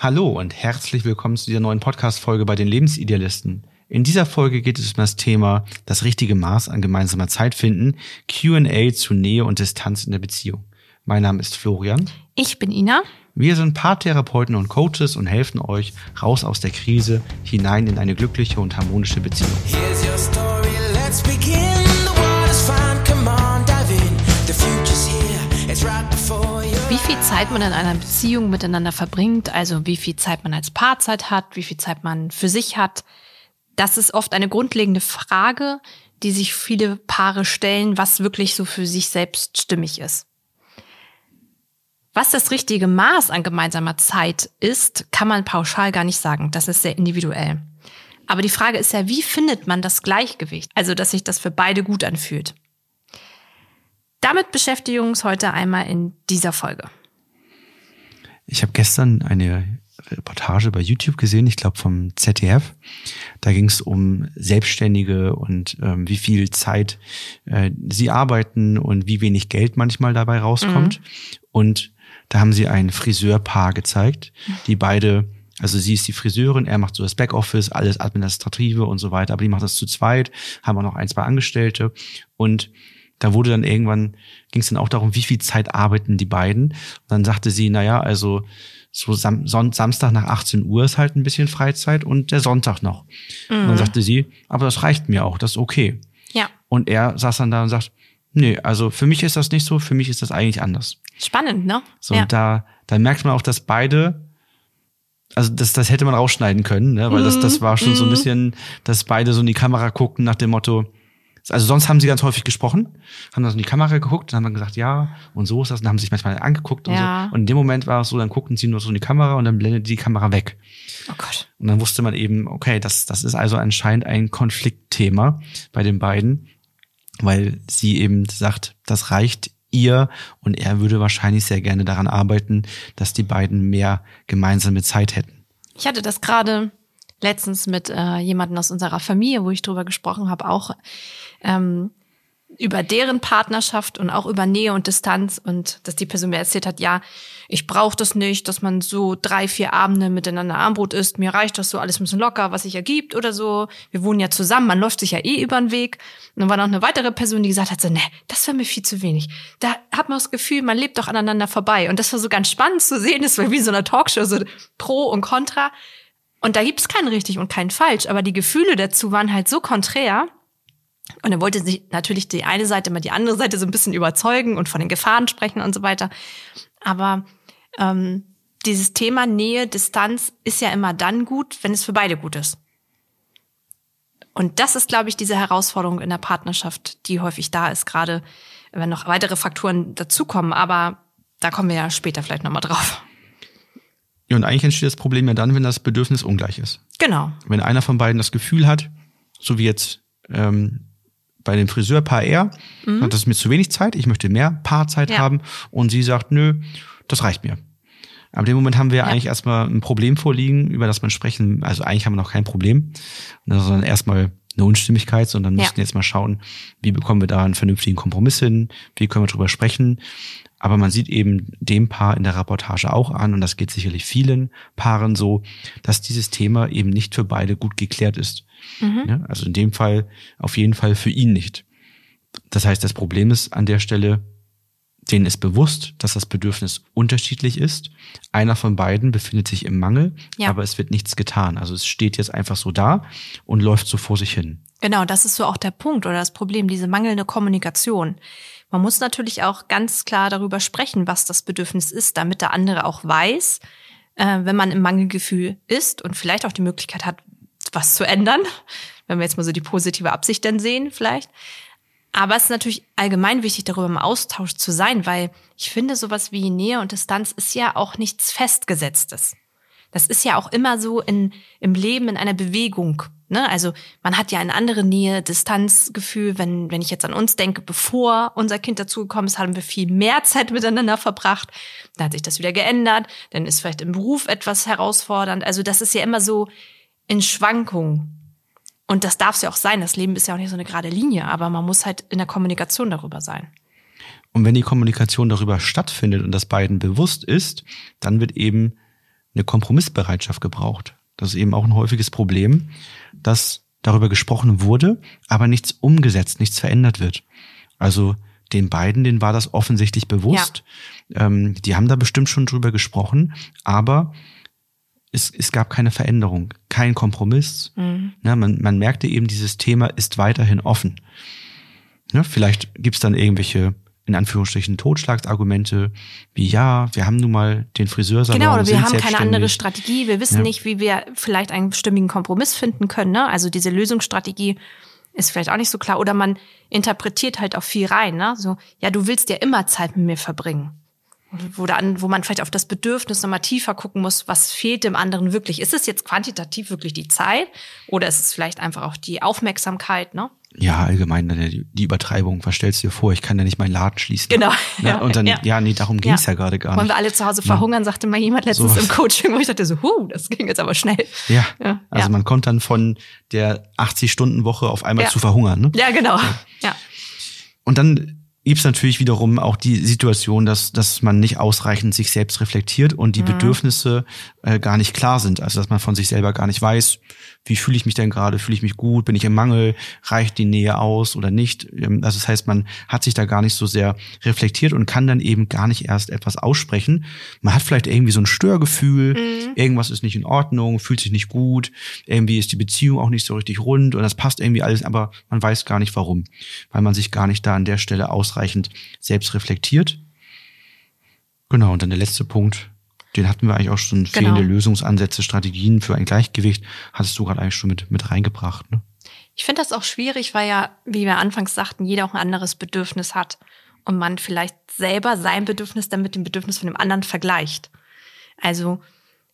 Hallo und herzlich willkommen zu dieser neuen Podcast-Folge bei den Lebensidealisten. In dieser Folge geht es um das Thema das richtige Maß an gemeinsamer Zeit finden, Q&A zu Nähe und Distanz in der Beziehung. Mein Name ist Florian. Ich bin Ina. Wir sind Paartherapeuten und Coaches und helfen euch raus aus der Krise hinein in eine glückliche und harmonische Beziehung. Here's your story, let's begin. Viel Zeit man in einer Beziehung miteinander verbringt, also wie viel Zeit man als Paarzeit hat, wie viel Zeit man für sich hat, das ist oft eine grundlegende Frage, die sich viele Paare stellen, was wirklich so für sich selbst stimmig ist. Was das richtige Maß an gemeinsamer Zeit ist, kann man pauschal gar nicht sagen. Das ist sehr individuell. Aber die Frage ist ja, wie findet man das Gleichgewicht? Also, dass sich das für beide gut anfühlt. Damit beschäftigen wir uns heute einmal in dieser Folge. Ich habe gestern eine Reportage bei YouTube gesehen, ich glaube vom ZDF. Da ging es um Selbstständige und ähm, wie viel Zeit äh, sie arbeiten und wie wenig Geld manchmal dabei rauskommt. Mhm. Und da haben sie ein Friseurpaar gezeigt, die beide, also sie ist die Friseurin, er macht so das Backoffice, alles Administrative und so weiter, aber die macht das zu zweit, haben auch noch ein, zwei Angestellte und da wurde dann irgendwann, ging es dann auch darum, wie viel Zeit arbeiten die beiden. Und dann sagte sie, naja, also so Sam Son Samstag nach 18 Uhr ist halt ein bisschen Freizeit und der Sonntag noch. Mhm. Und dann mhm. sagte sie, aber das reicht mir auch, das ist okay. Ja. Und er saß dann da und sagt, nee, also für mich ist das nicht so, für mich ist das eigentlich anders. Spannend, ne? So, ja. und da, da merkt man auch, dass beide also das, das hätte man rausschneiden können, ne? weil das, das war schon so ein mhm. bisschen, dass beide so in die Kamera guckten nach dem Motto, also sonst haben sie ganz häufig gesprochen, haben dann in die Kamera geguckt, dann haben dann gesagt, ja, und so ist das, und dann haben sie sich manchmal angeguckt und ja. so. Und in dem Moment war es so, dann guckten sie nur so in die Kamera und dann blendet die Kamera weg. Oh Gott. Und dann wusste man eben, okay, das, das ist also anscheinend ein Konfliktthema bei den beiden, weil sie eben sagt, das reicht ihr und er würde wahrscheinlich sehr gerne daran arbeiten, dass die beiden mehr gemeinsame Zeit hätten. Ich hatte das gerade letztens mit äh, jemanden aus unserer Familie, wo ich drüber gesprochen habe, auch ähm, über deren Partnerschaft und auch über Nähe und Distanz und dass die Person mir erzählt hat, ja, ich brauche das nicht, dass man so drei, vier Abende miteinander Armbrot isst. Mir reicht das so alles ein bisschen locker, was sich ergibt oder so. Wir wohnen ja zusammen, man läuft sich ja eh über den Weg. Und dann war noch eine weitere Person, die gesagt hat, so, ne, das wäre mir viel zu wenig. Da hat man das Gefühl, man lebt doch aneinander vorbei. Und das war so ganz spannend zu sehen, das war wie so eine Talkshow, so Pro und Contra. Und da gibt's kein richtig und kein falsch, aber die Gefühle dazu waren halt so konträr. Und er wollte sich natürlich die eine Seite immer die andere Seite so ein bisschen überzeugen und von den Gefahren sprechen und so weiter. Aber ähm, dieses Thema Nähe, Distanz ist ja immer dann gut, wenn es für beide gut ist. Und das ist, glaube ich, diese Herausforderung in der Partnerschaft, die häufig da ist, gerade wenn noch weitere Faktoren dazukommen. Aber da kommen wir ja später vielleicht nochmal drauf. Ja, und eigentlich entsteht das Problem ja dann, wenn das Bedürfnis ungleich ist. Genau. Wenn einer von beiden das Gefühl hat, so wie jetzt ähm, bei dem Friseurpaar er, mhm. hat das mir zu wenig Zeit, ich möchte mehr Paarzeit ja. haben und sie sagt, nö, das reicht mir. In dem Moment haben wir ja. eigentlich erstmal ein Problem vorliegen, über das man sprechen, also eigentlich haben wir noch kein Problem, sondern erstmal eine Unstimmigkeit, sondern ja. müssten jetzt mal schauen, wie bekommen wir da einen vernünftigen Kompromiss hin, wie können wir drüber sprechen. Aber man sieht eben dem Paar in der Reportage auch an, und das geht sicherlich vielen Paaren so, dass dieses Thema eben nicht für beide gut geklärt ist. Mhm. Ja, also in dem Fall auf jeden Fall für ihn nicht. Das heißt, das Problem ist an der Stelle, denen ist bewusst, dass das Bedürfnis unterschiedlich ist. Einer von beiden befindet sich im Mangel, ja. aber es wird nichts getan. Also es steht jetzt einfach so da und läuft so vor sich hin. Genau, das ist so auch der Punkt oder das Problem, diese mangelnde Kommunikation. Man muss natürlich auch ganz klar darüber sprechen, was das Bedürfnis ist, damit der andere auch weiß, äh, wenn man im Mangelgefühl ist und vielleicht auch die Möglichkeit hat, was zu ändern, wenn wir jetzt mal so die positive Absicht dann sehen vielleicht. Aber es ist natürlich allgemein wichtig, darüber im Austausch zu sein, weil ich finde, sowas wie Nähe und Distanz ist ja auch nichts Festgesetztes. Das ist ja auch immer so in, im Leben in einer Bewegung. Ne? Also man hat ja eine andere Nähe, Distanzgefühl. Wenn, wenn ich jetzt an uns denke, bevor unser Kind dazugekommen ist, haben wir viel mehr Zeit miteinander verbracht. Dann hat sich das wieder geändert. Dann ist vielleicht im Beruf etwas herausfordernd. Also das ist ja immer so in Schwankungen. Und das darf es ja auch sein. Das Leben ist ja auch nicht so eine gerade Linie, aber man muss halt in der Kommunikation darüber sein. Und wenn die Kommunikation darüber stattfindet und das beiden bewusst ist, dann wird eben eine Kompromissbereitschaft gebraucht. Das ist eben auch ein häufiges Problem, dass darüber gesprochen wurde, aber nichts umgesetzt, nichts verändert wird. Also den beiden, denen war das offensichtlich bewusst. Ja. Ähm, die haben da bestimmt schon drüber gesprochen, aber es, es gab keine Veränderung, kein Kompromiss. Mhm. Ja, man, man merkte eben, dieses Thema ist weiterhin offen. Ja, vielleicht gibt's dann irgendwelche in Anführungsstrichen Totschlagsargumente, wie ja, wir haben nun mal den Friseursalon. Genau, oder wir haben keine andere Strategie, wir wissen ja. nicht, wie wir vielleicht einen stimmigen Kompromiss finden können. Ne? Also diese Lösungsstrategie ist vielleicht auch nicht so klar. Oder man interpretiert halt auch viel rein. Ne? So, ja, du willst ja immer Zeit mit mir verbringen wo, dann, wo man vielleicht auf das Bedürfnis nochmal tiefer gucken muss, was fehlt dem anderen wirklich. Ist es jetzt quantitativ wirklich die Zeit oder ist es vielleicht einfach auch die Aufmerksamkeit, ne? Ja, allgemein die, die Übertreibung. Was stellst du dir vor? Ich kann ja nicht meinen Laden schließen. Genau. Ne? Ja, und dann, ja, ja nee, darum ging es ja. ja. gerade gar nicht. Wollen wir alle zu Hause verhungern, sagte mal jemand letztens so im Coaching, wo ich dachte so, huh, das ging jetzt aber schnell. Ja, ja. also man kommt dann von der 80-Stunden-Woche auf einmal zu verhungern. Ne? Ja, genau. Ja. Und dann gibt es natürlich wiederum auch die Situation, dass, dass man nicht ausreichend sich selbst reflektiert und die mhm. Bedürfnisse äh, gar nicht klar sind. Also dass man von sich selber gar nicht weiß, wie fühle ich mich denn gerade, fühle ich mich gut, bin ich im Mangel, reicht die Nähe aus oder nicht. Ähm, also das heißt, man hat sich da gar nicht so sehr reflektiert und kann dann eben gar nicht erst etwas aussprechen. Man hat vielleicht irgendwie so ein Störgefühl, mhm. irgendwas ist nicht in Ordnung, fühlt sich nicht gut, irgendwie ist die Beziehung auch nicht so richtig rund und das passt irgendwie alles, aber man weiß gar nicht warum, weil man sich gar nicht da an der Stelle ausreichend selbst reflektiert. Genau, und dann der letzte Punkt, den hatten wir eigentlich auch schon fehlende genau. Lösungsansätze, Strategien für ein Gleichgewicht, hattest du gerade eigentlich schon mit, mit reingebracht. Ne? Ich finde das auch schwierig, weil ja, wie wir anfangs sagten, jeder auch ein anderes Bedürfnis hat und man vielleicht selber sein Bedürfnis dann mit dem Bedürfnis von dem anderen vergleicht. Also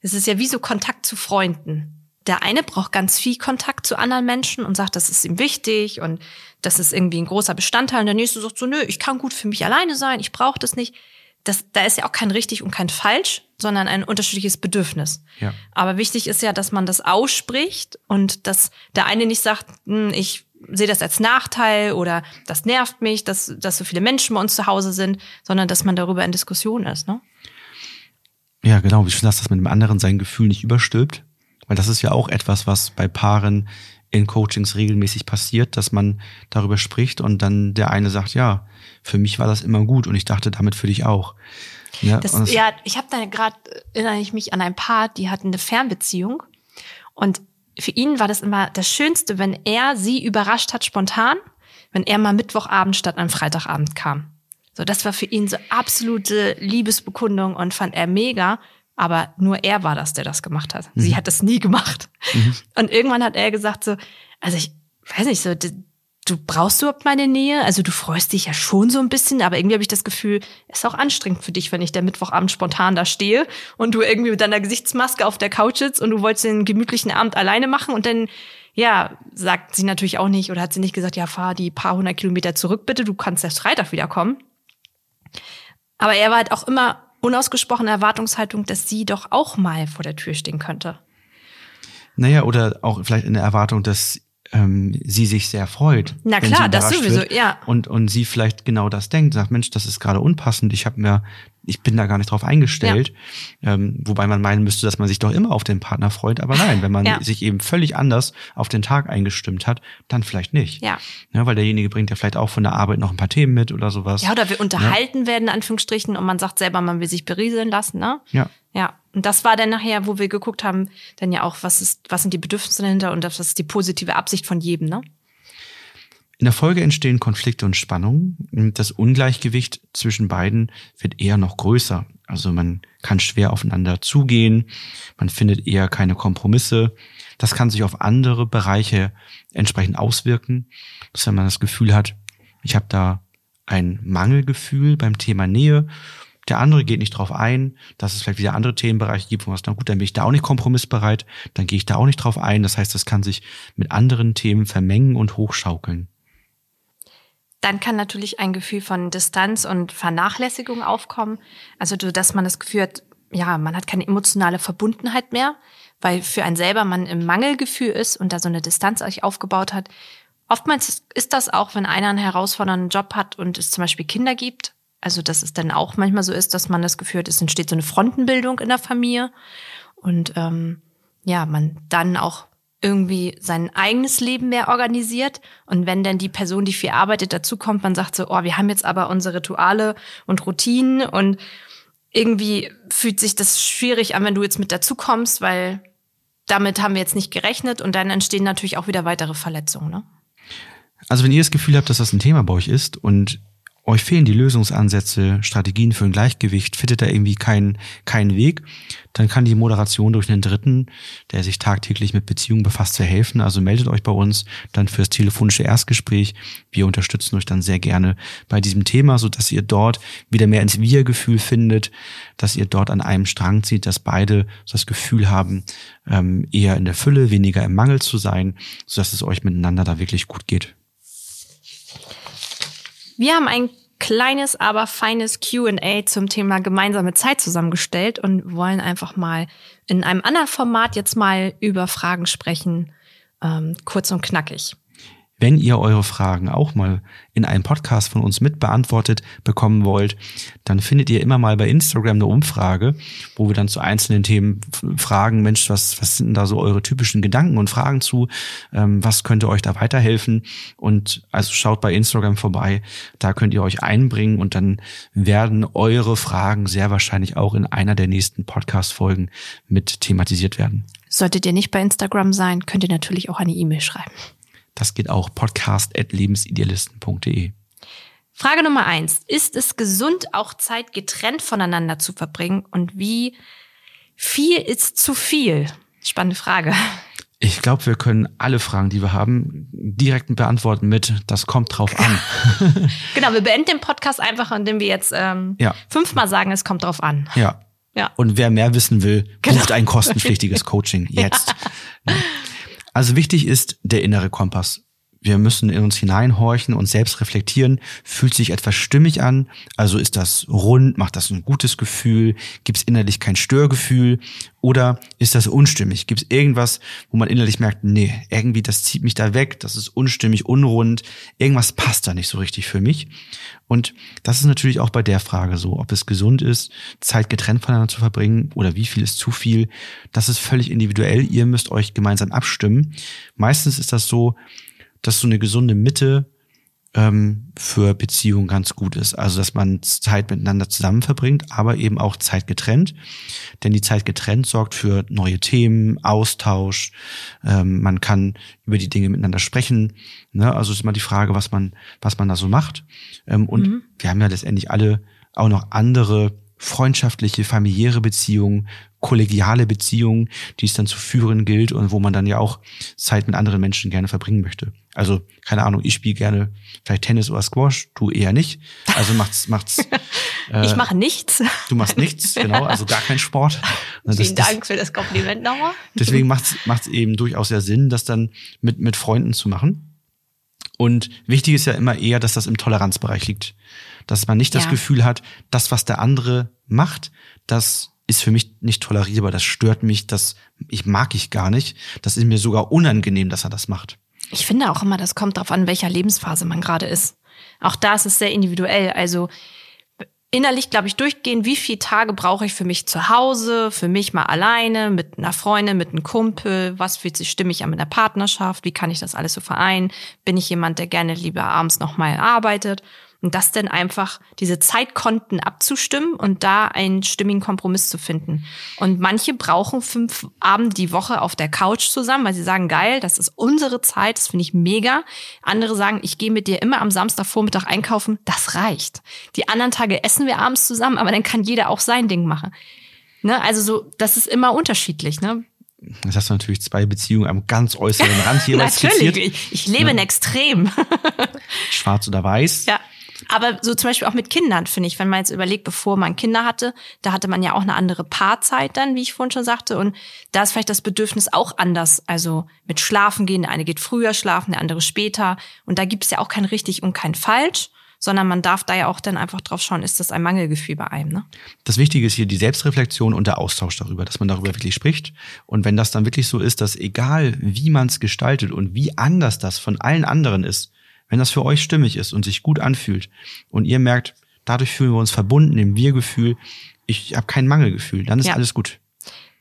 es ist ja wie so Kontakt zu Freunden. Der eine braucht ganz viel Kontakt zu anderen Menschen und sagt, das ist ihm wichtig und das ist irgendwie ein großer Bestandteil. Und der nächste sagt so, nö, ich kann gut für mich alleine sein, ich brauche das nicht das, da ist ja auch kein richtig und kein falsch, sondern ein unterschiedliches Bedürfnis. Ja. Aber wichtig ist ja, dass man das ausspricht und dass der eine nicht sagt, hm, ich sehe das als Nachteil oder das nervt mich, dass, dass so viele Menschen bei uns zu Hause sind, sondern dass man darüber in Diskussion ist. Ne? Ja, genau, wie schon sagst, dass man dem anderen sein Gefühl nicht überstülpt. Weil das ist ja auch etwas, was bei Paaren in Coachings regelmäßig passiert, dass man darüber spricht und dann der eine sagt, ja, für mich war das immer gut und ich dachte damit für dich auch. Ja, das, ja ich habe da gerade, erinnere ich mich an ein Paar, die hatten eine Fernbeziehung und für ihn war das immer das Schönste, wenn er sie überrascht hat spontan, wenn er mal Mittwochabend statt einem Freitagabend kam. So, das war für ihn so absolute Liebesbekundung und fand er mega. Aber nur er war das, der das gemacht hat. Mhm. Sie hat das nie gemacht. Mhm. Und irgendwann hat er gesagt so, also ich weiß nicht, so, du brauchst überhaupt meine Nähe? Also du freust dich ja schon so ein bisschen, aber irgendwie habe ich das Gefühl, es ist auch anstrengend für dich, wenn ich der Mittwochabend spontan da stehe und du irgendwie mit deiner Gesichtsmaske auf der Couch sitzt und du wolltest den gemütlichen Abend alleine machen und dann ja, sagt sie natürlich auch nicht oder hat sie nicht gesagt, ja, fahr die paar hundert Kilometer zurück bitte, du kannst erst Freitag wiederkommen. Aber er war halt auch immer unausgesprochene Erwartungshaltung, dass sie doch auch mal vor der Tür stehen könnte. Naja, oder auch vielleicht in der Erwartung, dass ähm, sie sich sehr freut. Na klar, das sowieso, wird. ja. Und, und sie vielleicht genau das denkt, sagt, Mensch, das ist gerade unpassend, ich habe mir, ich bin da gar nicht drauf eingestellt. Ja. Ähm, wobei man meinen müsste, dass man sich doch immer auf den Partner freut, aber nein, wenn man ja. sich eben völlig anders auf den Tag eingestimmt hat, dann vielleicht nicht. Ja. ja. Weil derjenige bringt ja vielleicht auch von der Arbeit noch ein paar Themen mit oder sowas. Ja, oder wir unterhalten werden, in Anführungsstrichen, und man sagt selber, man will sich berieseln lassen, ne? Ja. Ja. Und das war dann nachher, wo wir geguckt haben, dann ja auch, was ist, was sind die Bedürfnisse dahinter und das ist die positive Absicht von jedem, ne? In der Folge entstehen Konflikte und Spannungen. Das Ungleichgewicht zwischen beiden wird eher noch größer. Also man kann schwer aufeinander zugehen, man findet eher keine Kompromisse. Das kann sich auf andere Bereiche entsprechend auswirken, dass wenn man das Gefühl hat, ich habe da ein Mangelgefühl beim Thema Nähe der andere geht nicht drauf ein, dass es vielleicht wieder andere Themenbereiche gibt, wo man sagt, na gut, dann bin ich da auch nicht kompromissbereit, dann gehe ich da auch nicht drauf ein. Das heißt, das kann sich mit anderen Themen vermengen und hochschaukeln. Dann kann natürlich ein Gefühl von Distanz und Vernachlässigung aufkommen. Also, dass man das Gefühl hat, ja, man hat keine emotionale Verbundenheit mehr, weil für einen selber man im Mangelgefühl ist und da so eine Distanz sich aufgebaut hat. Oftmals ist das auch, wenn einer einen herausfordernden Job hat und es zum Beispiel Kinder gibt also, dass es dann auch manchmal so ist, dass man das Gefühl hat, es entsteht so eine Frontenbildung in der Familie. und ähm, ja, man dann auch irgendwie sein eigenes Leben mehr organisiert. Und wenn dann die Person, die viel arbeitet, dazukommt, man sagt so, oh, wir haben jetzt aber unsere Rituale und Routinen und irgendwie fühlt sich das schwierig an, wenn du jetzt mit dazukommst, weil damit haben wir jetzt nicht gerechnet und dann entstehen natürlich auch wieder weitere Verletzungen. Ne? Also wenn ihr das Gefühl habt, dass das ein Thema bei euch ist und euch fehlen die Lösungsansätze, Strategien für ein Gleichgewicht, findet da irgendwie keinen keinen Weg, dann kann die Moderation durch einen Dritten, der sich tagtäglich mit Beziehungen befasst, sehr helfen. Also meldet euch bei uns dann fürs telefonische Erstgespräch. Wir unterstützen euch dann sehr gerne bei diesem Thema, so dass ihr dort wieder mehr ins Wir-Gefühl findet, dass ihr dort an einem Strang zieht, dass beide das Gefühl haben, ähm, eher in der Fülle, weniger im Mangel zu sein, so dass es euch miteinander da wirklich gut geht. Wir haben ein kleines, aber feines QA zum Thema gemeinsame Zeit zusammengestellt und wollen einfach mal in einem anderen Format jetzt mal über Fragen sprechen, ähm, kurz und knackig. Wenn ihr eure Fragen auch mal in einem Podcast von uns mit beantwortet bekommen wollt, dann findet ihr immer mal bei Instagram eine Umfrage, wo wir dann zu einzelnen Themen fragen, Mensch, was, was sind da so eure typischen Gedanken und Fragen zu? Ähm, was könnte euch da weiterhelfen? Und also schaut bei Instagram vorbei, da könnt ihr euch einbringen und dann werden eure Fragen sehr wahrscheinlich auch in einer der nächsten Podcast-Folgen mit thematisiert werden. Solltet ihr nicht bei Instagram sein, könnt ihr natürlich auch eine E-Mail schreiben. Das geht auch podcast.lebensidealisten.de. Frage Nummer eins. Ist es gesund, auch Zeit getrennt voneinander zu verbringen? Und wie viel ist zu viel? Spannende Frage. Ich glaube, wir können alle Fragen, die wir haben, direkt beantworten mit, das kommt drauf an. genau, wir beenden den Podcast einfach, indem wir jetzt ähm, ja. fünfmal sagen, es kommt drauf an. Ja. ja. Und wer mehr wissen will, genau. bucht ein kostenpflichtiges Coaching jetzt. Ja. Also wichtig ist der innere Kompass. Wir müssen in uns hineinhorchen und selbst reflektieren. Fühlt sich etwas stimmig an? Also ist das rund? Macht das ein gutes Gefühl? Gibt es innerlich kein Störgefühl? Oder ist das unstimmig? Gibt es irgendwas, wo man innerlich merkt, nee, irgendwie das zieht mich da weg, das ist unstimmig, unrund, irgendwas passt da nicht so richtig für mich? Und das ist natürlich auch bei der Frage so, ob es gesund ist, Zeit getrennt voneinander zu verbringen oder wie viel ist zu viel. Das ist völlig individuell. Ihr müsst euch gemeinsam abstimmen. Meistens ist das so, dass so eine gesunde Mitte ähm, für Beziehungen ganz gut ist. Also dass man Zeit miteinander zusammen verbringt, aber eben auch Zeit getrennt. Denn die Zeit getrennt sorgt für neue Themen, Austausch. Ähm, man kann über die Dinge miteinander sprechen. Ne? Also ist immer die Frage, was man, was man da so macht. Ähm, und mhm. wir haben ja letztendlich alle auch noch andere freundschaftliche, familiäre Beziehungen, kollegiale Beziehungen, die es dann zu führen gilt und wo man dann ja auch Zeit mit anderen Menschen gerne verbringen möchte. Also, keine Ahnung, ich spiele gerne vielleicht Tennis oder Squash, du eher nicht. Also macht's, macht's. Äh, ich mache nichts. Du machst nichts, genau, also gar kein Sport. Das, Vielen Dank das, für das Kompliment nochmal. Deswegen macht's, macht's eben durchaus sehr Sinn, das dann mit, mit Freunden zu machen. Und wichtig ist ja immer eher, dass das im Toleranzbereich liegt. Dass man nicht das ja. Gefühl hat, das, was der andere macht, das ist für mich nicht tolerierbar, das stört mich, das ich mag ich gar nicht. Das ist mir sogar unangenehm, dass er das macht. Ich finde auch immer, das kommt darauf an, welcher Lebensphase man gerade ist. Auch da ist es sehr individuell. Also innerlich, glaube ich, durchgehen, wie viele Tage brauche ich für mich zu Hause, für mich mal alleine, mit einer Freundin, mit einem Kumpel, was fühlt sich stimmig an mit der Partnerschaft, wie kann ich das alles so vereinen, bin ich jemand, der gerne lieber abends nochmal arbeitet und das dann einfach, diese Zeitkonten abzustimmen und da einen stimmigen Kompromiss zu finden. Und manche brauchen fünf Abend die Woche auf der Couch zusammen, weil sie sagen, geil, das ist unsere Zeit, das finde ich mega. Andere sagen, ich gehe mit dir immer am Samstagvormittag einkaufen, das reicht. Die anderen Tage essen wir abends zusammen, aber dann kann jeder auch sein Ding machen. Ne? Also so, das ist immer unterschiedlich. Ne? Das hast du natürlich zwei Beziehungen am ganz äußeren Rand hier Natürlich, ich, ich lebe ja. in Extrem. Schwarz oder weiß. Ja. Aber so zum Beispiel auch mit Kindern, finde ich, wenn man jetzt überlegt, bevor man Kinder hatte, da hatte man ja auch eine andere Paarzeit dann, wie ich vorhin schon sagte. Und da ist vielleicht das Bedürfnis auch anders. Also mit Schlafen gehen, der eine geht früher schlafen, der andere später. Und da gibt es ja auch kein richtig und kein falsch sondern man darf da ja auch dann einfach drauf schauen, ist das ein Mangelgefühl bei einem. Ne? Das Wichtige ist hier die Selbstreflexion und der Austausch darüber, dass man darüber wirklich spricht. Und wenn das dann wirklich so ist, dass egal wie man es gestaltet und wie anders das von allen anderen ist, wenn das für euch stimmig ist und sich gut anfühlt und ihr merkt, dadurch fühlen wir uns verbunden im Wir-Gefühl, ich habe kein Mangelgefühl, dann ist ja. alles gut.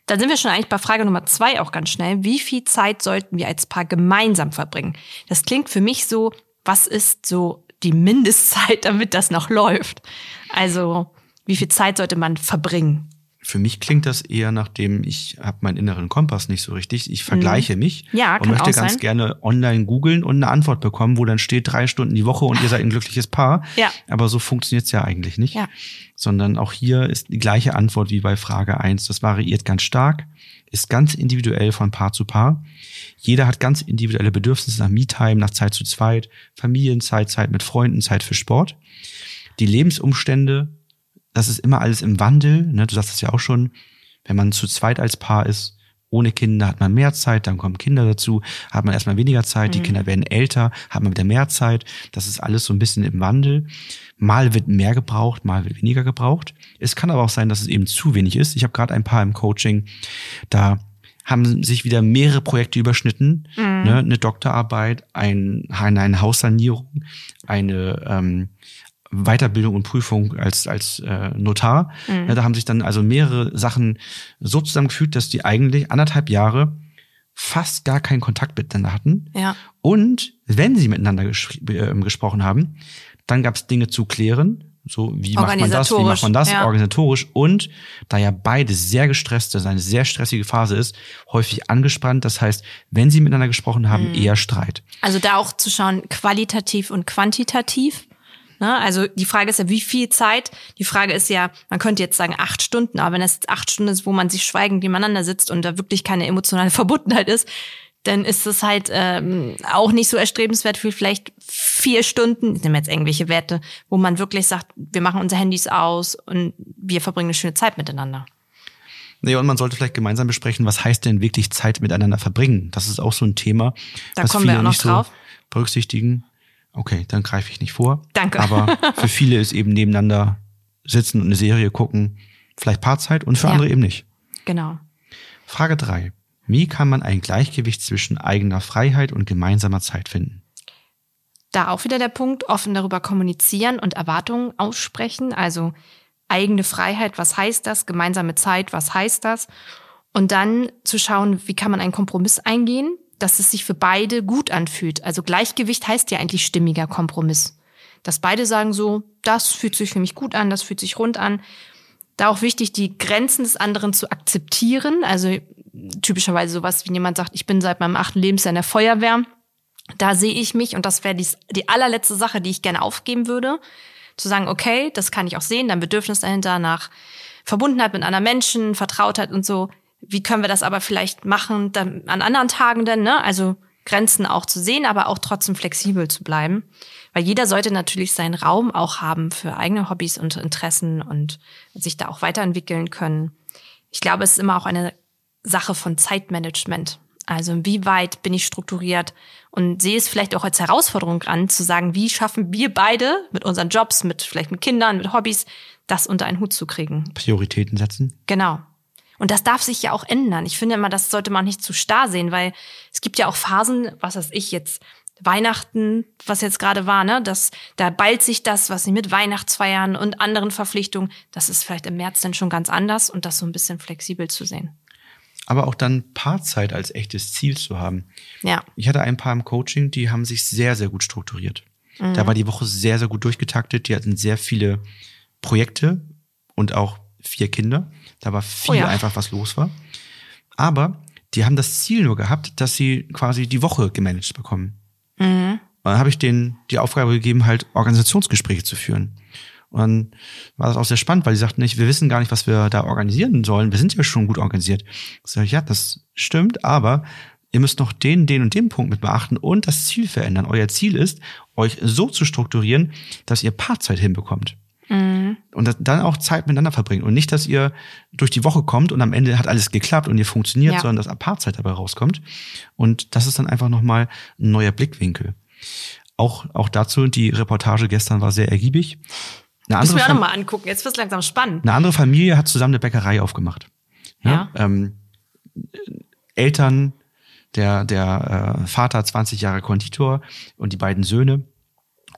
Dann sind wir schon eigentlich bei Frage Nummer zwei auch ganz schnell. Wie viel Zeit sollten wir als Paar gemeinsam verbringen? Das klingt für mich so, was ist so die Mindestzeit, damit das noch läuft? Also, wie viel Zeit sollte man verbringen? Für mich klingt das eher nach dem, ich habe meinen inneren Kompass nicht so richtig. Ich vergleiche mich Mhm. Ja, und möchte ganz sein. gerne online googeln und eine Antwort bekommen, wo dann steht drei Stunden die Woche und ihr seid ein glückliches Paar. Ja. Aber so funktioniert's ja eigentlich nicht. Ja. Sondern auch hier ist die gleiche Antwort wie bei Frage eins. Das variiert ganz stark, ist ganz individuell von Paar zu Paar. Jeder hat ganz individuelle Bedürfnisse nach Me-Time, nach Zeit zu zweit, Familienzeit, Zeit mit Freunden, Zeit für Sport. Die Lebensumstände, das ist immer alles im Wandel. Ne? Du sagst es ja auch schon, wenn man zu zweit als Paar ist, ohne Kinder hat man mehr Zeit, dann kommen Kinder dazu, hat man erstmal weniger Zeit, die Kinder werden älter, hat man wieder mehr Zeit. Das ist alles so ein bisschen im Wandel. Mal wird mehr gebraucht, mal wird weniger gebraucht. Es kann aber auch sein, dass es eben zu wenig ist. Ich habe gerade ein Paar im Coaching, da haben sich wieder mehrere Projekte überschnitten. Ne? Eine Doktorarbeit, ein, eine, eine Haussanierung, eine ähm, Weiterbildung und Prüfung als, als äh, Notar. Ja, da haben sich dann also mehrere Sachen so zusammengefügt, dass die eigentlich anderthalb Jahre fast gar keinen Kontakt miteinander hatten. Ja. Und wenn sie miteinander gesch- äh, gesprochen haben, dann gab es Dinge zu klären. So, wie macht man das, wie macht man das, ja. organisatorisch. Und da ja beide sehr gestresst, das eine sehr stressige Phase ist, häufig angespannt. Das heißt, wenn sie miteinander gesprochen haben, Mhm. eher Streit. Also da auch zu schauen, qualitativ und quantitativ. Ne? Also die Frage ist ja, wie viel Zeit? Die Frage ist ja, man könnte jetzt sagen acht Stunden, aber wenn es jetzt acht Stunden ist, wo man sich schweigend nebeneinander sitzt und da wirklich keine emotionale Verbundenheit ist, dann ist es halt ähm, auch nicht so erstrebenswert wie vielleicht vier Stunden, ich nehme jetzt irgendwelche Werte, wo man wirklich sagt, wir machen unsere Handys aus und wir verbringen eine schöne Zeit miteinander. Nee, und man sollte vielleicht gemeinsam besprechen, was heißt denn wirklich Zeit miteinander verbringen? Das ist auch so ein Thema, Da was kommen wir viele auch noch nicht drauf. so berücksichtigen. Okay, dann greife ich nicht vor. Danke. Aber für viele ist eben nebeneinander sitzen und eine Serie gucken vielleicht Paarzeit und für Ja. andere eben nicht. Genau. Frage drei: Wie kann man ein Gleichgewicht zwischen eigener Freiheit und gemeinsamer Zeit finden? Da auch wieder der Punkt, offen darüber kommunizieren und Erwartungen aussprechen. Also eigene Freiheit, was heißt das? Gemeinsame Zeit, was heißt das? Und dann zu schauen, wie kann man einen Kompromiss eingehen, dass es sich für beide gut anfühlt. Also Gleichgewicht heißt ja eigentlich stimmiger Kompromiss. Dass beide sagen so, das fühlt sich für mich gut an, das fühlt sich rund an. Da auch wichtig, die Grenzen des anderen zu akzeptieren. Also typischerweise sowas, wie jemand sagt, ich bin seit meinem achten Lebensjahr in der Feuerwehr da sehe ich mich, und das wäre die, die allerletzte Sache, die ich gerne aufgeben würde, zu sagen, okay, das kann ich auch sehen, dein Bedürfnis dahinter nach Verbundenheit mit anderen Menschen, Vertrautheit und so. Wie können wir das aber vielleicht machen dann, an anderen Tagen denn, ne? Also Grenzen auch zu sehen, aber auch trotzdem flexibel zu bleiben. Weil jeder sollte natürlich seinen Raum auch haben für eigene Hobbys und Interessen und sich da auch weiterentwickeln können. Ich glaube, es ist immer auch eine Sache von Zeitmanagement. Also inwieweit bin ich strukturiert und sehe es vielleicht auch als Herausforderung an, zu sagen, wie schaffen wir beide mit unseren Jobs, mit vielleicht mit Kindern, mit Hobbys, das unter einen Hut zu kriegen. Prioritäten setzen? Genau. Und das darf sich ja auch ändern. Ich finde immer, das sollte man nicht zu starr sehen, weil es gibt ja auch Phasen, was weiß ich jetzt, Weihnachten, was jetzt gerade war, ne, das, da ballt sich das, was sie mit Weihnachtsfeiern und anderen Verpflichtungen, das ist vielleicht im März dann schon ganz anders und das so ein bisschen flexibel zu sehen. Aber auch dann Paarzeit als echtes Ziel zu haben. Ja. Ich hatte ein paar im Coaching, die haben sich sehr, sehr gut strukturiert. Mhm. Da war die Woche sehr, sehr gut durchgetaktet. Die hatten sehr viele Projekte und auch vier Kinder. Da war viel Oh ja. einfach, was los war. Aber die haben das Ziel nur gehabt, dass sie quasi die Woche gemanagt bekommen. Mhm. Und dann habe ich denen die Aufgabe gegeben, halt Organisationsgespräche zu führen. Und dann war das auch sehr spannend, weil die sagten nicht, wir wissen gar nicht, was wir da organisieren sollen. Wir sind ja schon gut organisiert. Ich sage, ja, das stimmt, aber ihr müsst noch den, den und den Punkt mit beachten und das Ziel verändern. Euer Ziel ist, euch so zu strukturieren, dass ihr Paarzeit hinbekommt. Und das- dann auch Zeit miteinander verbringt. Und nicht, dass ihr durch die Woche kommt und am Ende hat alles geklappt und ihr funktioniert, Ja. sondern dass Apart-Zeit dabei rauskommt. Und das ist dann einfach nochmal ein neuer Blickwinkel. Auch, auch dazu, die Reportage gestern war sehr ergiebig. Eine Müssen wir auch nochmal angucken. Jetzt wird's langsam spannend. eine andere Familie hat zusammen eine Bäckerei aufgemacht. Ja. Ähm, Eltern, der, der äh, Vater 20 Jahre Konditor und die beiden Söhne.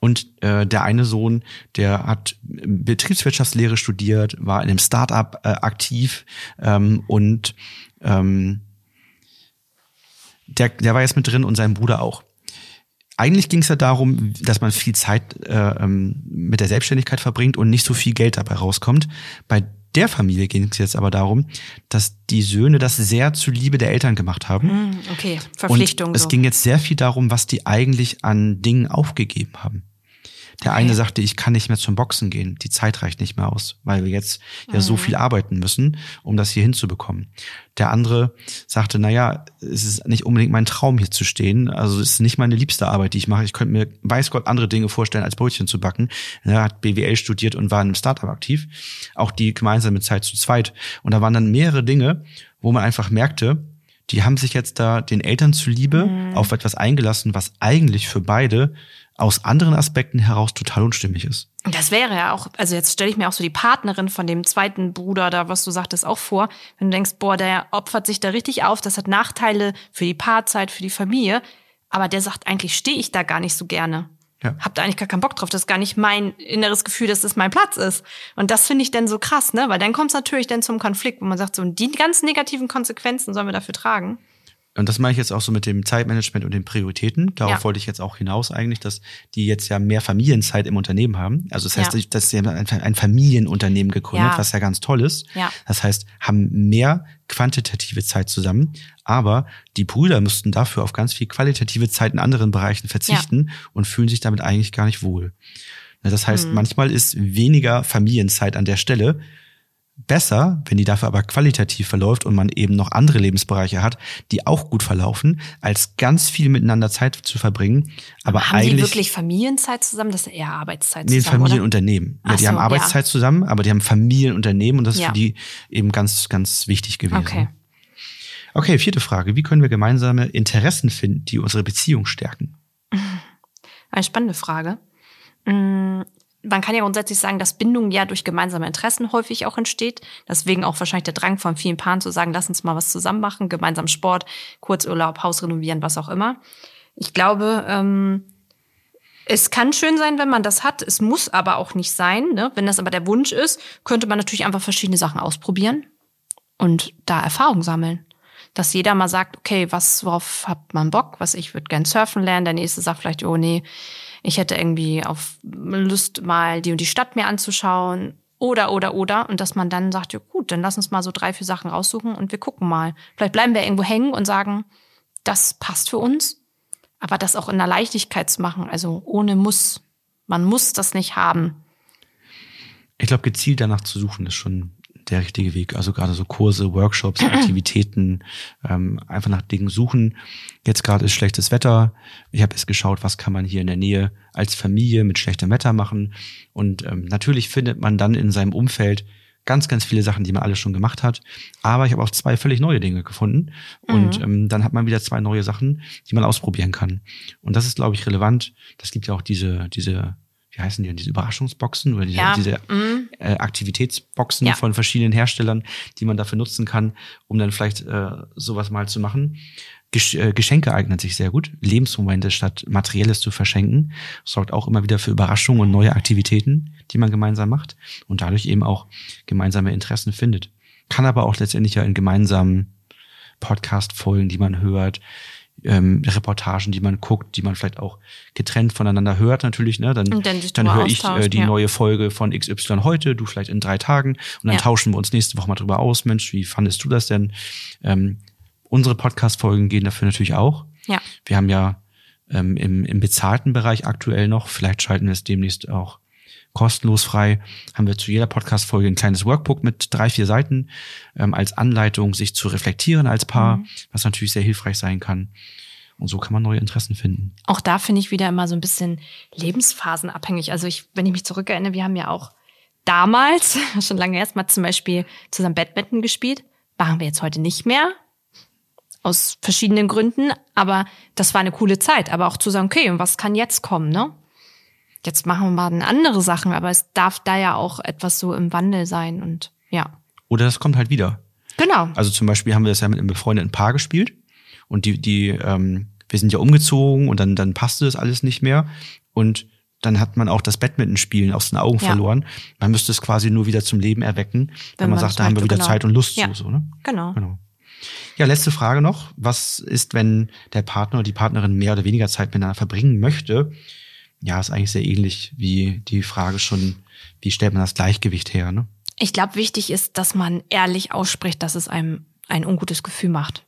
Und äh, der eine Sohn, der hat Betriebswirtschaftslehre studiert, war in einem Startup äh, aktiv ähm, und ähm, der, der war jetzt mit drin und sein Bruder auch. Eigentlich ging es ja darum, dass man viel Zeit äh, ähm, mit der Selbstständigkeit verbringt und nicht so viel Geld dabei rauskommt. Bei der Familie ging es jetzt aber darum, dass die Söhne das sehr zuliebe der Eltern gemacht haben. Hm, okay, Verpflichtung. Und es so. ging jetzt sehr viel darum, was die eigentlich an Dingen aufgegeben haben. Der eine sagte, ich kann nicht mehr zum Boxen gehen, die Zeit reicht nicht mehr aus, weil wir jetzt ja so viel arbeiten müssen, um das hier hinzubekommen. Der andere sagte, na ja, es ist nicht unbedingt mein Traum hier zu stehen, also es ist nicht meine liebste Arbeit, die ich mache. Ich könnte mir, weiß Gott, andere Dinge vorstellen, als Brötchen zu backen. Er hat BWL studiert und war in einem Startup aktiv. Auch die gemeinsame Zeit zu zweit. Und da waren dann mehrere Dinge, wo man einfach merkte, die haben sich jetzt da den Eltern zuliebe auf etwas eingelassen, was eigentlich für beide aus anderen Aspekten heraus total unstimmig ist. Das wäre ja auch, also jetzt stelle ich mir auch so die Partnerin von dem zweiten Bruder da, was du sagtest, auch vor. Wenn du denkst, boah, der opfert sich da richtig auf, das hat Nachteile für die Paarzeit, für die Familie. Aber der sagt, eigentlich stehe ich da gar nicht so gerne. Ja. Hab da eigentlich gar keinen Bock drauf. Das ist gar nicht mein inneres Gefühl, dass das mein Platz ist. Und das finde ich dann so krass, ne? Weil dann kommt es natürlich dann zum Konflikt, wo man sagt, so, die ganz negativen Konsequenzen sollen wir dafür tragen. Und das meine ich jetzt auch so mit dem Zeitmanagement und den Prioritäten. Darauf Ja. wollte ich jetzt auch hinaus eigentlich, dass die jetzt ja mehr Familienzeit im Unternehmen haben. Also das heißt, Ja. dass sie haben ein, ein Familienunternehmen gegründet, Ja. was ja ganz toll ist. Ja. Das heißt, haben mehr quantitative Zeit zusammen, aber die Brüder müssten dafür auf ganz viel qualitative Zeit in anderen Bereichen verzichten und fühlen sich damit eigentlich gar nicht wohl. Das heißt, Mhm. manchmal ist weniger Familienzeit an der Stelle besser, wenn die dafür aber qualitativ verläuft und man eben noch andere Lebensbereiche hat, die auch gut verlaufen, als ganz viel miteinander Zeit zu verbringen. Aber haben die eigentlich wirklich Familienzeit zusammen? Das ist eher Arbeitszeit nee, zusammen, oder? Familienunternehmen. Ja, die so, haben ja. Arbeitszeit zusammen, aber die haben Familienunternehmen und das ist Ja. für die eben ganz, ganz wichtig gewesen. Okay. Okay, vierte Frage. Wie können wir gemeinsame Interessen finden, die unsere Beziehung stärken? Eine spannende Frage. Man kann ja grundsätzlich sagen, dass Bindung ja durch gemeinsame Interessen häufig auch entsteht. Deswegen auch wahrscheinlich der Drang von vielen Paaren zu sagen, lass uns mal was zusammen machen, gemeinsam Sport, Kurzurlaub, Haus renovieren, was auch immer. Ich glaube, ähm, es kann schön sein, wenn man das hat. Es muss aber auch nicht sein. Ne? Wenn das aber der Wunsch ist, könnte man natürlich einfach verschiedene Sachen ausprobieren und da Erfahrung sammeln. Dass jeder mal sagt, okay, was, worauf hat man Bock? Was, ich würde gern surfen lernen. Der nächste sagt vielleicht, oh nee, ich hätte irgendwie auf Lust, mal die und die Stadt mir anzuschauen. Oder, oder, oder. Und dass man dann sagt, ja gut, dann lass uns mal so drei, vier Sachen raussuchen und wir gucken mal. Vielleicht bleiben wir irgendwo hängen und sagen, das passt für uns. Aber das auch in der Leichtigkeit zu machen, also ohne Muss. Man muss das nicht haben. Ich glaube, gezielt danach zu suchen, ist schon der richtige Weg. Also gerade so Kurse, Workshops, Aktivitäten, ähm, einfach nach Dingen suchen. Jetzt gerade ist schlechtes Wetter. Ich habe jetzt geschaut, was kann man hier in der Nähe als Familie mit schlechtem Wetter machen. Und ähm, natürlich findet man dann in seinem Umfeld ganz, ganz viele Sachen, die man alles schon gemacht hat. Aber ich habe auch zwei völlig neue Dinge gefunden. Und ähm, dann hat man wieder zwei neue Sachen, die man ausprobieren kann. Und das ist, glaube ich, relevant. Das gibt ja auch diese, diese, wie heißen die denn, diese Überraschungsboxen oder diese, Ja, diese mhm. Äh, Aktivitätsboxen Ja. von verschiedenen Herstellern, die man dafür nutzen kann, um dann vielleicht äh, sowas mal zu machen. Gesch äh, Geschenke eignen sich sehr gut. Lebensmomente statt Materielles zu verschenken, sorgt auch immer wieder für Überraschungen und neue Aktivitäten, die man gemeinsam macht und dadurch eben auch gemeinsame Interessen findet. Kann aber auch letztendlich ja in gemeinsamen Podcast-Folgen, die man hört, ähm, Reportagen, die man guckt, die man vielleicht auch getrennt voneinander hört natürlich, ne? Dann, dann höre ich äh, die ja. neue Folge von XY heute, du vielleicht in drei Tagen und dann Ja. tauschen wir uns nächste Woche mal drüber aus. Mensch, wie fandest du das denn? Ähm, unsere Podcast-Folgen gehen dafür natürlich auch. Ja. Wir haben ja ähm, im, im bezahlten Bereich aktuell noch, vielleicht schalten wir es demnächst auch kostenlos frei, haben wir zu jeder Podcast-Folge ein kleines Workbook mit drei, vier Seiten ähm, als Anleitung, sich zu reflektieren als Paar, Mhm. was natürlich sehr hilfreich sein kann. Und so kann man neue Interessen finden. Auch da finde ich wieder immer so ein bisschen lebensphasenabhängig. Also ich, wenn ich mich zurückerinnere, wir haben ja auch damals, schon lange erst mal zum Beispiel zusammen Badminton gespielt. Machen wir jetzt heute nicht mehr. Aus verschiedenen Gründen. Aber das war eine coole Zeit. Aber auch zu sagen, okay, und was kann jetzt kommen, ne? Jetzt machen wir mal andere Sachen, aber es darf da ja auch etwas so im Wandel sein und ja. Oder das kommt halt wieder. Genau. Also zum Beispiel haben wir das ja mit einem befreundeten Paar gespielt und die, die, ähm, wir sind ja umgezogen und dann, dann passte das alles nicht mehr und dann hat man auch das Badmintonspielen aus den Augen Ja. verloren. Man müsste es quasi nur wieder zum Leben erwecken, wenn, Wenn man sagt, da haben wir wieder genau. Zeit und Lust Ja. zu. So, ne? Genau. Genau. Ja, letzte Frage noch. Was ist, wenn der Partner oder die Partnerin mehr oder weniger Zeit miteinander verbringen möchte? Ja, ist eigentlich sehr ähnlich wie die Frage schon, wie stellt man das Gleichgewicht her? Ne? Ich glaube, wichtig ist, dass man ehrlich ausspricht, dass es einem ein ungutes Gefühl macht.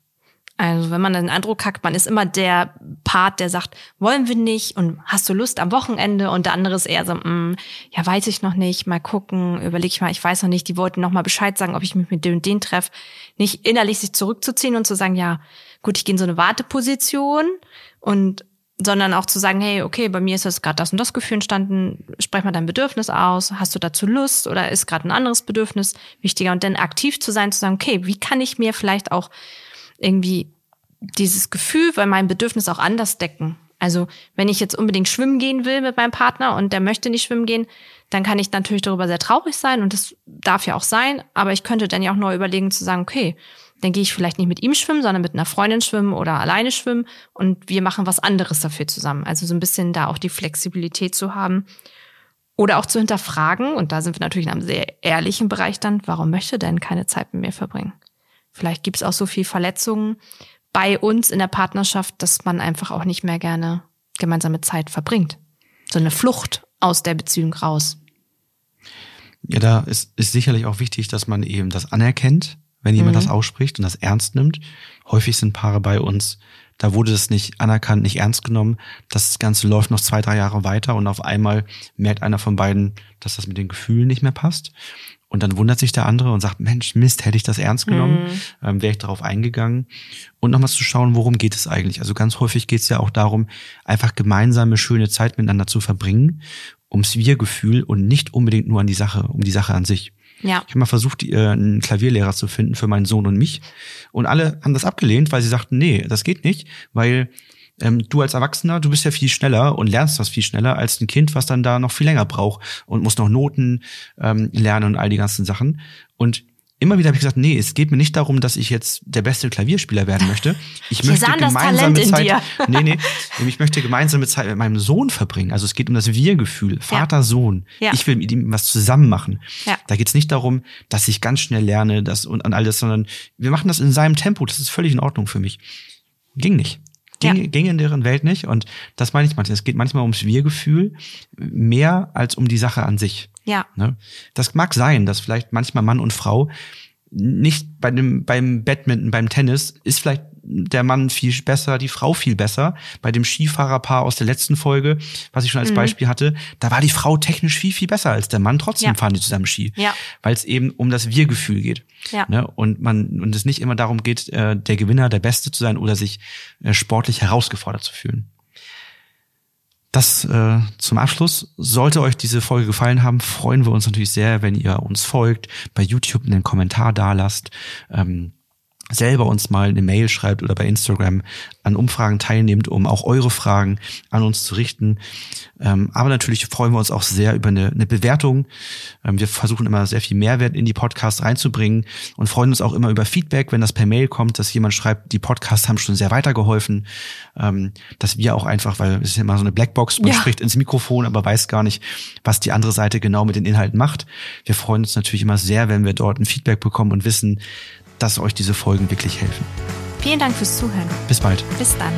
Also wenn man den Eindruck hat, man ist immer der Part, der sagt, wollen wir nicht und hast du Lust am Wochenende und der andere ist eher so, mm, ja, weiß ich noch nicht, mal gucken, überleg ich mal, ich weiß noch nicht, die wollten noch mal Bescheid sagen, ob ich mich mit dem und den treffe. Nicht innerlich sich zurückzuziehen und zu sagen, ja, gut, ich gehe in so eine Warteposition und sondern auch zu sagen, hey, okay, bei mir ist jetzt gerade das und das Gefühl entstanden, sprech mal dein Bedürfnis aus, hast du dazu Lust oder ist gerade ein anderes Bedürfnis wichtiger und dann aktiv zu sein, zu sagen, okay, wie kann ich mir vielleicht auch irgendwie dieses Gefühl bei meinem Bedürfnis auch anders decken? Also, wenn ich jetzt unbedingt schwimmen gehen will mit meinem Partner und der möchte nicht schwimmen gehen, dann kann ich natürlich darüber sehr traurig sein und das darf ja auch sein, aber ich könnte dann ja auch neu überlegen zu sagen, okay, dann gehe ich vielleicht nicht mit ihm schwimmen, sondern mit einer Freundin schwimmen oder alleine schwimmen und wir machen was anderes dafür zusammen. Also so ein bisschen da auch die Flexibilität zu haben oder auch zu hinterfragen und da sind wir natürlich in einem sehr ehrlichen Bereich dann, warum möchte denn keine Zeit mit mir verbringen? Vielleicht gibt es auch so viel Verletzungen bei uns in der Partnerschaft, dass man einfach auch nicht mehr gerne gemeinsame Zeit verbringt. So eine Flucht aus der Beziehung raus. Ja, da ist, ist sicherlich auch wichtig, dass man eben das anerkennt, wenn jemand Mhm. das ausspricht und das ernst nimmt. Häufig sind Paare bei uns, da wurde das nicht anerkannt, nicht ernst genommen. Das Ganze läuft noch zwei, drei Jahre weiter und auf einmal merkt einer von beiden, dass das mit den Gefühlen nicht mehr passt. Und dann wundert sich der andere und sagt, Mensch, Mist, hätte ich das ernst genommen, ähm, wäre ich darauf eingegangen. Und nochmal zu schauen, worum geht es eigentlich. Also ganz häufig geht es ja auch darum, einfach gemeinsame, schöne Zeit miteinander zu verbringen, ums Wir-Gefühl und nicht unbedingt nur an die Sache, um die Sache an sich. Ja. Ich habe mal versucht, äh, einen Klavierlehrer zu finden für meinen Sohn und mich. Und alle haben das abgelehnt, weil sie sagten, nee, das geht nicht, weil ähm, du als Erwachsener, du bist ja viel schneller und lernst das viel schneller als ein Kind, was dann da noch viel länger braucht und muss noch Noten ähm, lernen und all die ganzen Sachen. Und immer wieder habe ich gesagt, nee, es geht mir nicht darum, dass ich jetzt der beste Klavierspieler werden möchte. Ich Wir möchte gemeinsame Zeit. Nee, nee, ich möchte gemeinsame Zeit mit meinem Sohn verbringen. Also es geht um das Wir-Gefühl, Vater, Sohn. Ja. Ich will mit ihm was zusammen machen. Ja. Da geht's nicht darum, dass ich ganz schnell lerne das und an all das, sondern wir machen das in seinem Tempo. Das ist völlig in Ordnung für mich. Ging nicht. Ging, Ja. ging in deren Welt nicht. Und das meine ich manchmal. Es geht manchmal ums Wir-Gefühl mehr als um die Sache an sich. Ja. Ne? Das mag sein, dass vielleicht manchmal Mann und Frau nicht bei dem, beim Badminton, beim Tennis ist vielleicht der Mann viel besser, die Frau viel besser. Bei dem Skifahrerpaar aus der letzten Folge, was ich schon Mhm. als Beispiel hatte, da war die Frau technisch viel, viel besser als der Mann. Trotzdem Ja. fahren die zusammen Ski. Ja. Weil es eben um das Wir-Gefühl geht. Ja. Ne? Und man, und es nicht immer darum geht, äh, der Gewinner, der Beste zu sein oder sich äh, sportlich herausgefordert zu fühlen. Das äh, zum Abschluss. Sollte euch diese Folge gefallen haben, freuen wir uns natürlich sehr, wenn ihr uns folgt, bei YouTube einen Kommentar dalasst, ähm, selber uns mal eine Mail schreibt oder bei Instagram an Umfragen teilnehmt, um auch eure Fragen an uns zu richten. Ähm, aber natürlich freuen wir uns auch sehr über eine, eine Bewertung. Ähm, wir versuchen immer sehr viel Mehrwert in die Podcasts reinzubringen und freuen uns auch immer über Feedback, wenn das per Mail kommt, dass jemand schreibt, die Podcasts haben schon sehr weitergeholfen, ähm, dass wir auch einfach, weil es ist immer so eine Blackbox, man Ja. spricht ins Mikrofon, aber weiß gar nicht, was die andere Seite genau mit den Inhalten macht. Wir freuen uns natürlich immer sehr, wenn wir dort ein Feedback bekommen und wissen, dass euch diese Folgen wirklich helfen. Vielen Dank fürs Zuhören. Bis bald. Bis dann.